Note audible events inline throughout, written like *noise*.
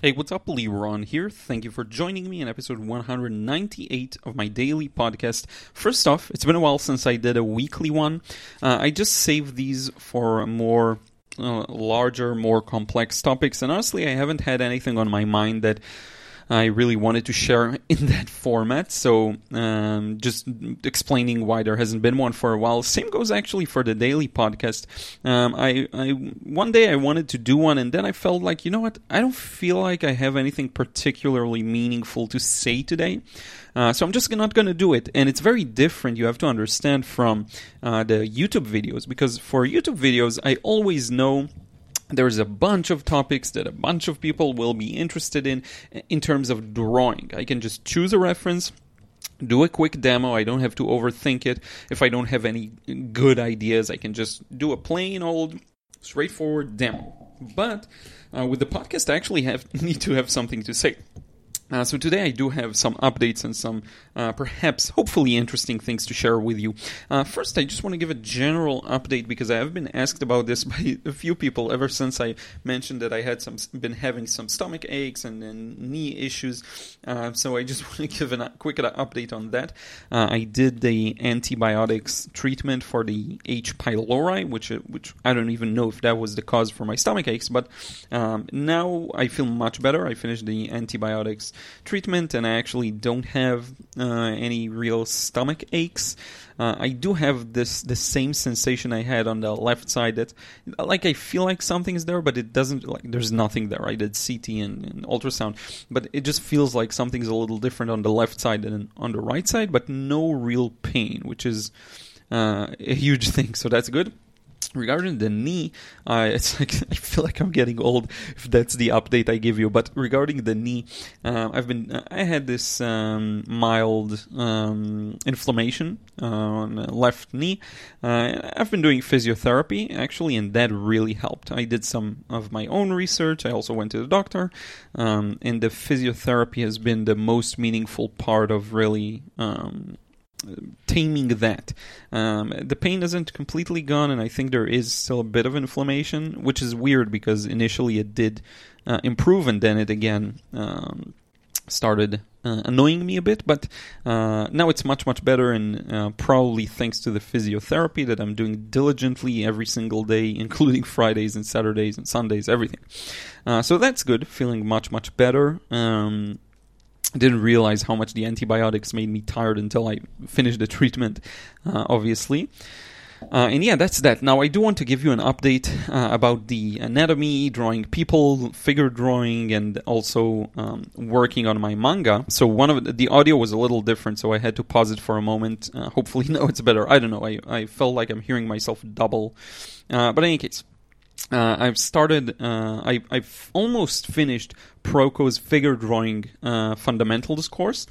Hey, what's up? Leron here. Thank you for joining me in episode 198 of my daily podcast. First off, it's been a while since I did a weekly one. Uh, I just saved these for more uh, larger, more complex topics, and honestly, I haven't had anything on my mind that I really wanted to share *laughs* in that format. So um, just explaining why there hasn't been one for a while. Same goes actually for the daily podcast. Um, I, I one day I wanted to do one, and then I felt like you know what, I don't feel like I have anything particularly meaningful to say today. Uh, so I'm just not going to do it. And it's very different, you have to understand, from uh, the YouTube videos. Because for YouTube videos, I always know there's a bunch of topics that a bunch of people will be interested in in terms of drawing. I can just choose a reference, do a quick demo. I don't have to overthink it. If I don't have any good ideas, I can just do a plain old straightforward demo. But uh, with the podcast, I actually have *laughs* need to have something to say. Uh, so today I do have some updates and some uh, perhaps hopefully interesting things to share with you. Uh, first, I just want to give a general update because I have been asked about this *laughs* by a few people ever since I mentioned that I had some been having some stomach aches and, and knee issues. Uh, so I just *laughs* want to give a quick update on that. Uh, I did the antibiotics treatment for the H. pylori, which uh, which I don't even know if that was the cause for my stomach aches, but um, now I feel much better. I finished the antibiotics treatment, and I actually don't have uh, any real stomach aches. Uh, I do have this the same sensation I had on the left side that like I feel like something is there, but it doesn't like there's nothing there. I did CT and, and ultrasound, but it just feels like something's a little different on the left side than on the right side, but no real pain, which is uh, a huge *laughs* thing. So that's good regarding the knee uh, *laughs* it's like i feel like i'm getting old if that's the update i give you but regarding the knee uh, i've been i had this um, mild um, inflammation uh, on the left knee. Uh, i've been doing physiotherapy actually and that really helped. I did some of my own research. I also went to the doctor. Um, and the physiotherapy has been the most meaningful part of really um, taming that. Um, the pain isn't completely gone, and I think there is still a bit of inflammation, which is weird because initially it did uh, improve, and then it again um, started uh, annoying me a bit. But uh, now it's much much better, and uh, probably thanks to the physiotherapy that I'm doing diligently every single day, *laughs* including Fridays and Saturdays and Sundays, everything. Uh, so that's good. Feeling much much better. Um, didn't realize how much the antibiotics made me tired until I finished the treatment, uh, obviously. Uh, and yeah, that's that. Now, I do want to give you an update uh, about the anatomy, drawing people, figure drawing, and also um, working on my manga. So, one of the, the, audio was a little different, so I had to pause it for a moment. Uh, hopefully, *laughs* now it's better. I don't know. I, I felt like I'm hearing myself double. Uh, but in any case, uh, I've started. Uh, I, have almost finished Proko's figure drawing uh, fundamentals course,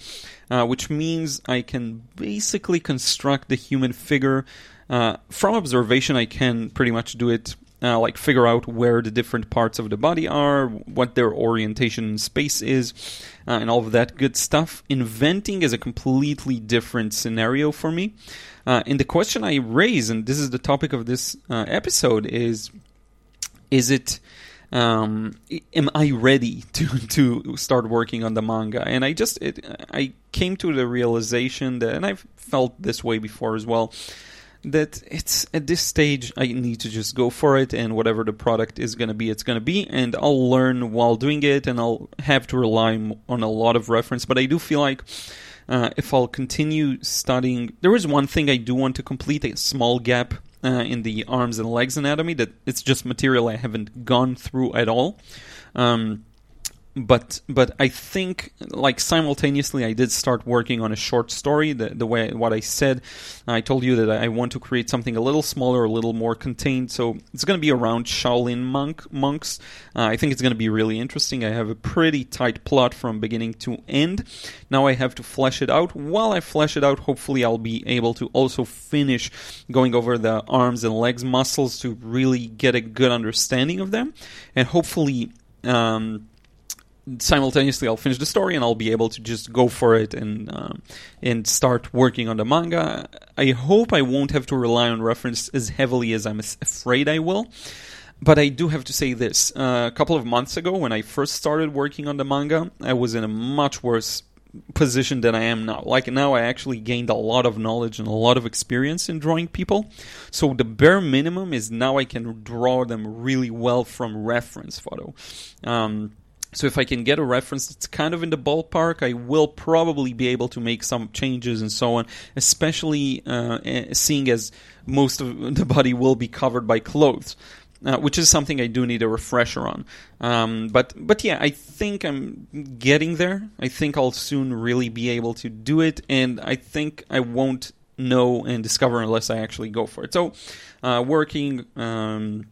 uh, which means I can basically construct the human figure uh, from observation. I can pretty much do it. Uh, like figure out where the different parts of the body are, what their orientation in space is, and all of that good stuff. Inventing is a completely different scenario for me. and the question I raise, and this is the topic of this episode, is is it um, am I ready to *laughs* to start working on the manga? And I just it, I came to the realization that, and I've felt this way before as well, that it's at this stage I need to just go for it, and whatever the product is going to be, it's going to be, and I'll learn while doing it, and I'll have to rely on a lot of reference. But I do feel like. Uh, if I'll continue studying, there is one thing I do want to complete a small gap uh, in the arms and legs anatomy that it's just material I haven't gone through at all. Um, but but I think like simultaneously I did start working on a short story. The, the way what I said, I told you that I want to create something a little smaller, a little more contained. So it's going to be around Shaolin monk monks. Uh, I think it's going to be really interesting. I have a pretty tight plot from beginning to end. Now I have to flesh it out. While I flesh it out, hopefully I'll be able to also finish going over the arms and legs muscles to really get a good understanding of them, and hopefully. Um, simultaneously I'll finish the story and I'll be able to just go for it and um, and start working on the manga. I hope I won't have to rely on reference as heavily as I'm afraid I will. but I do have to say this: uh, a couple of months ago, when I first started working on the manga, I was in a much worse position than I am now. Like now, I actually gained a lot of knowledge and a lot of experience in drawing people. So the bare minimum is now I can draw them really well from reference photo. Um, so if I can get a reference that's kind of in the ballpark, I will probably be able to make some changes and so on. Especially uh, eh, seeing as most of the body will be covered by clothes uh, which is something I do need a refresher on. Um, but but yeah, I think I'm getting there. I think I'll soon really be able to do it, and I think I won't know and discover unless I actually go for it. So, uh, working. Um,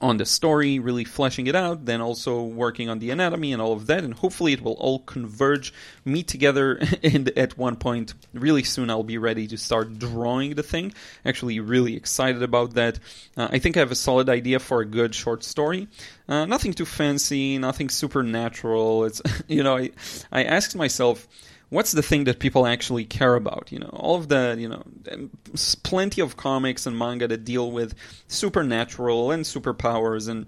on the story, really fleshing it out, then also working on the anatomy and all of that, and hopefully it will all converge, meet together, *laughs* and at one point, really soon, I'll be ready to start drawing the thing. Actually, really excited about that. Uh, I think I have a solid idea for a good short story. Uh, nothing too fancy, nothing supernatural. It's *laughs* you know, I I asked myself what's the thing that people actually care about? You know, all of the, you know, um, plenty of comics and manga that deal with supernatural and superpowers and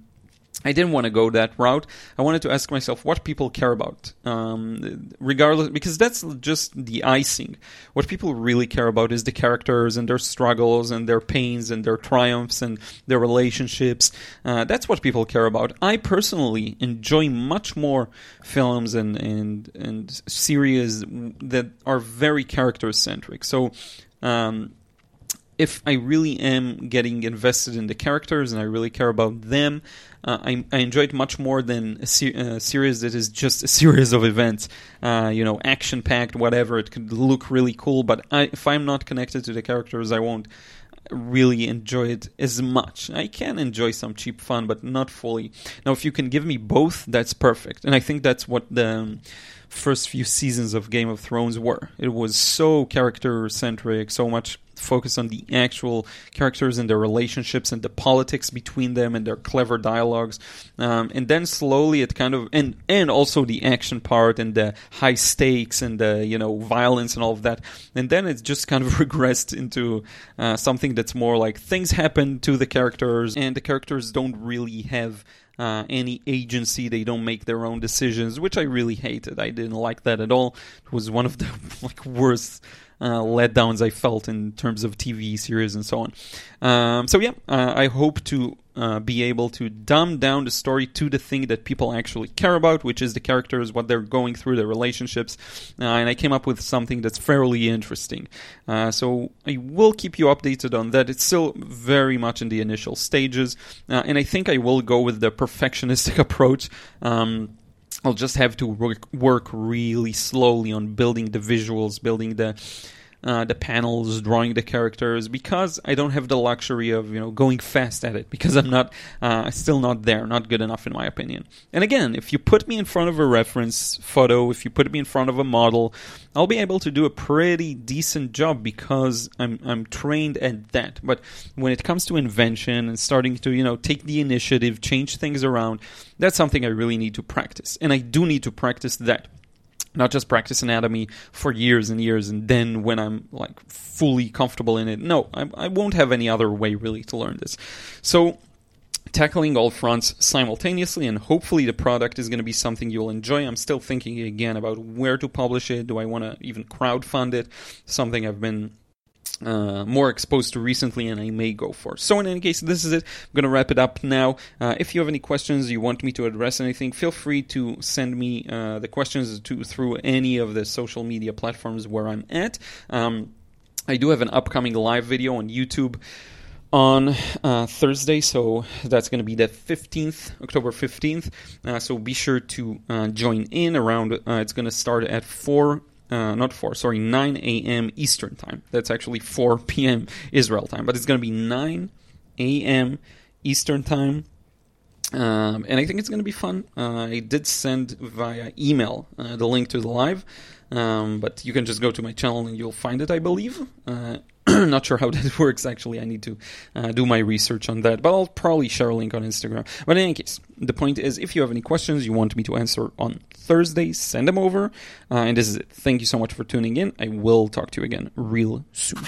I didn't want to go that route. I wanted to ask myself what people care about, um, regardless, because that's just the icing. What people really care about is the characters and their struggles and their pains and their triumphs and their relationships. Uh, that's what people care about. I personally enjoy much more films and and and series that are very character centric. So. Um, if I really am getting invested in the characters and I really care about them, uh, I, I enjoy it much more than a, a, series that is just a *laughs* series of events. Uh, you know, action packed, whatever. It could look really cool, but I, if I'm not connected to the characters, I won't really enjoy it as much. I can enjoy some cheap fun, but not fully. Now, if you can give me both, that's perfect. And I think that's what the. Um, first few seasons of Game of Thrones were. It was so character centric, so much focus on the actual characters and their relationships and the politics between them and their clever dialogues. Um, and then slowly it kind of and and also the action part and the high stakes and the you know violence and all of that. And then it just kind of *laughs* regressed into uh, something that's more like things happen to the characters and the characters don't really have uh, any agency. They don't make their own decisions, which I really hated. I didn't like that at all. It was one of the *laughs* like worst letdowns I felt in terms of TV series and so on. Um, so yeah, uh, I hope to uh, be able to dumb down the story to the thing that people actually care about, which is the characters, what they're going through, their relationships. Uh, and I came up with something that's fairly interesting. Uh, so I will keep you updated on that. It's still very much in the initial stages, uh, and I think I will go with the perfectionistic *laughs* approach. Um, I'll just have to work, work really slowly on building the visuals, building the uh, the panels, drawing the characters, because I don't have the luxury of you know going fast at it because I'm not uh, still not there, not good enough in my opinion. And again, if you put me in front of a reference photo, if you put me in front of a model, I'll be able to do a pretty decent job because I'm I'm trained at that. But when it comes to invention and starting to you know take the initiative, change things around, that's something I really need to practice, and I do need to practice that not just practice anatomy for years and years and then when i'm like fully comfortable in it. No I, I, won't have any other way really to learn this. So tackling all fronts simultaneously and hopefully the product is going to be something you'll enjoy. I'm still thinking again about where to publish it. Do i want to even crowdfund it? Something i've been uh, more exposed to recently and I may go for. So, in any case, this is it. I'm going to wrap it up now. Uh, if you have any questions, you want me to address anything, feel free to send me uh, the questions to through any of the social media platforms where I'm at. Um, I do have an upcoming live video on YouTube on uh, Thursday, so that's going to be the 15th, October 15th. Uh, so be sure to uh, join in around, uh, it's going to start at 4 uh, not 4, sorry, 9 a.m. Eastern time. That's actually 4 *laughs* p.m. Israel time, but it's going to be 9 a.m. Eastern time. Um, and I think it's going to be fun. Uh, I did send via email uh, the link to the live, um, but you can just go to my channel and you'll find it, I believe. Uh, *clears throat* not sure how that *laughs* works actually. I need to uh, do my research on that, but I'll probably share a link on Instagram. But in any case, the point is if you have any questions you want me to answer on Thursday, send them over. Uh, and this is it. Thank you so much for tuning in. I will talk to you again real soon.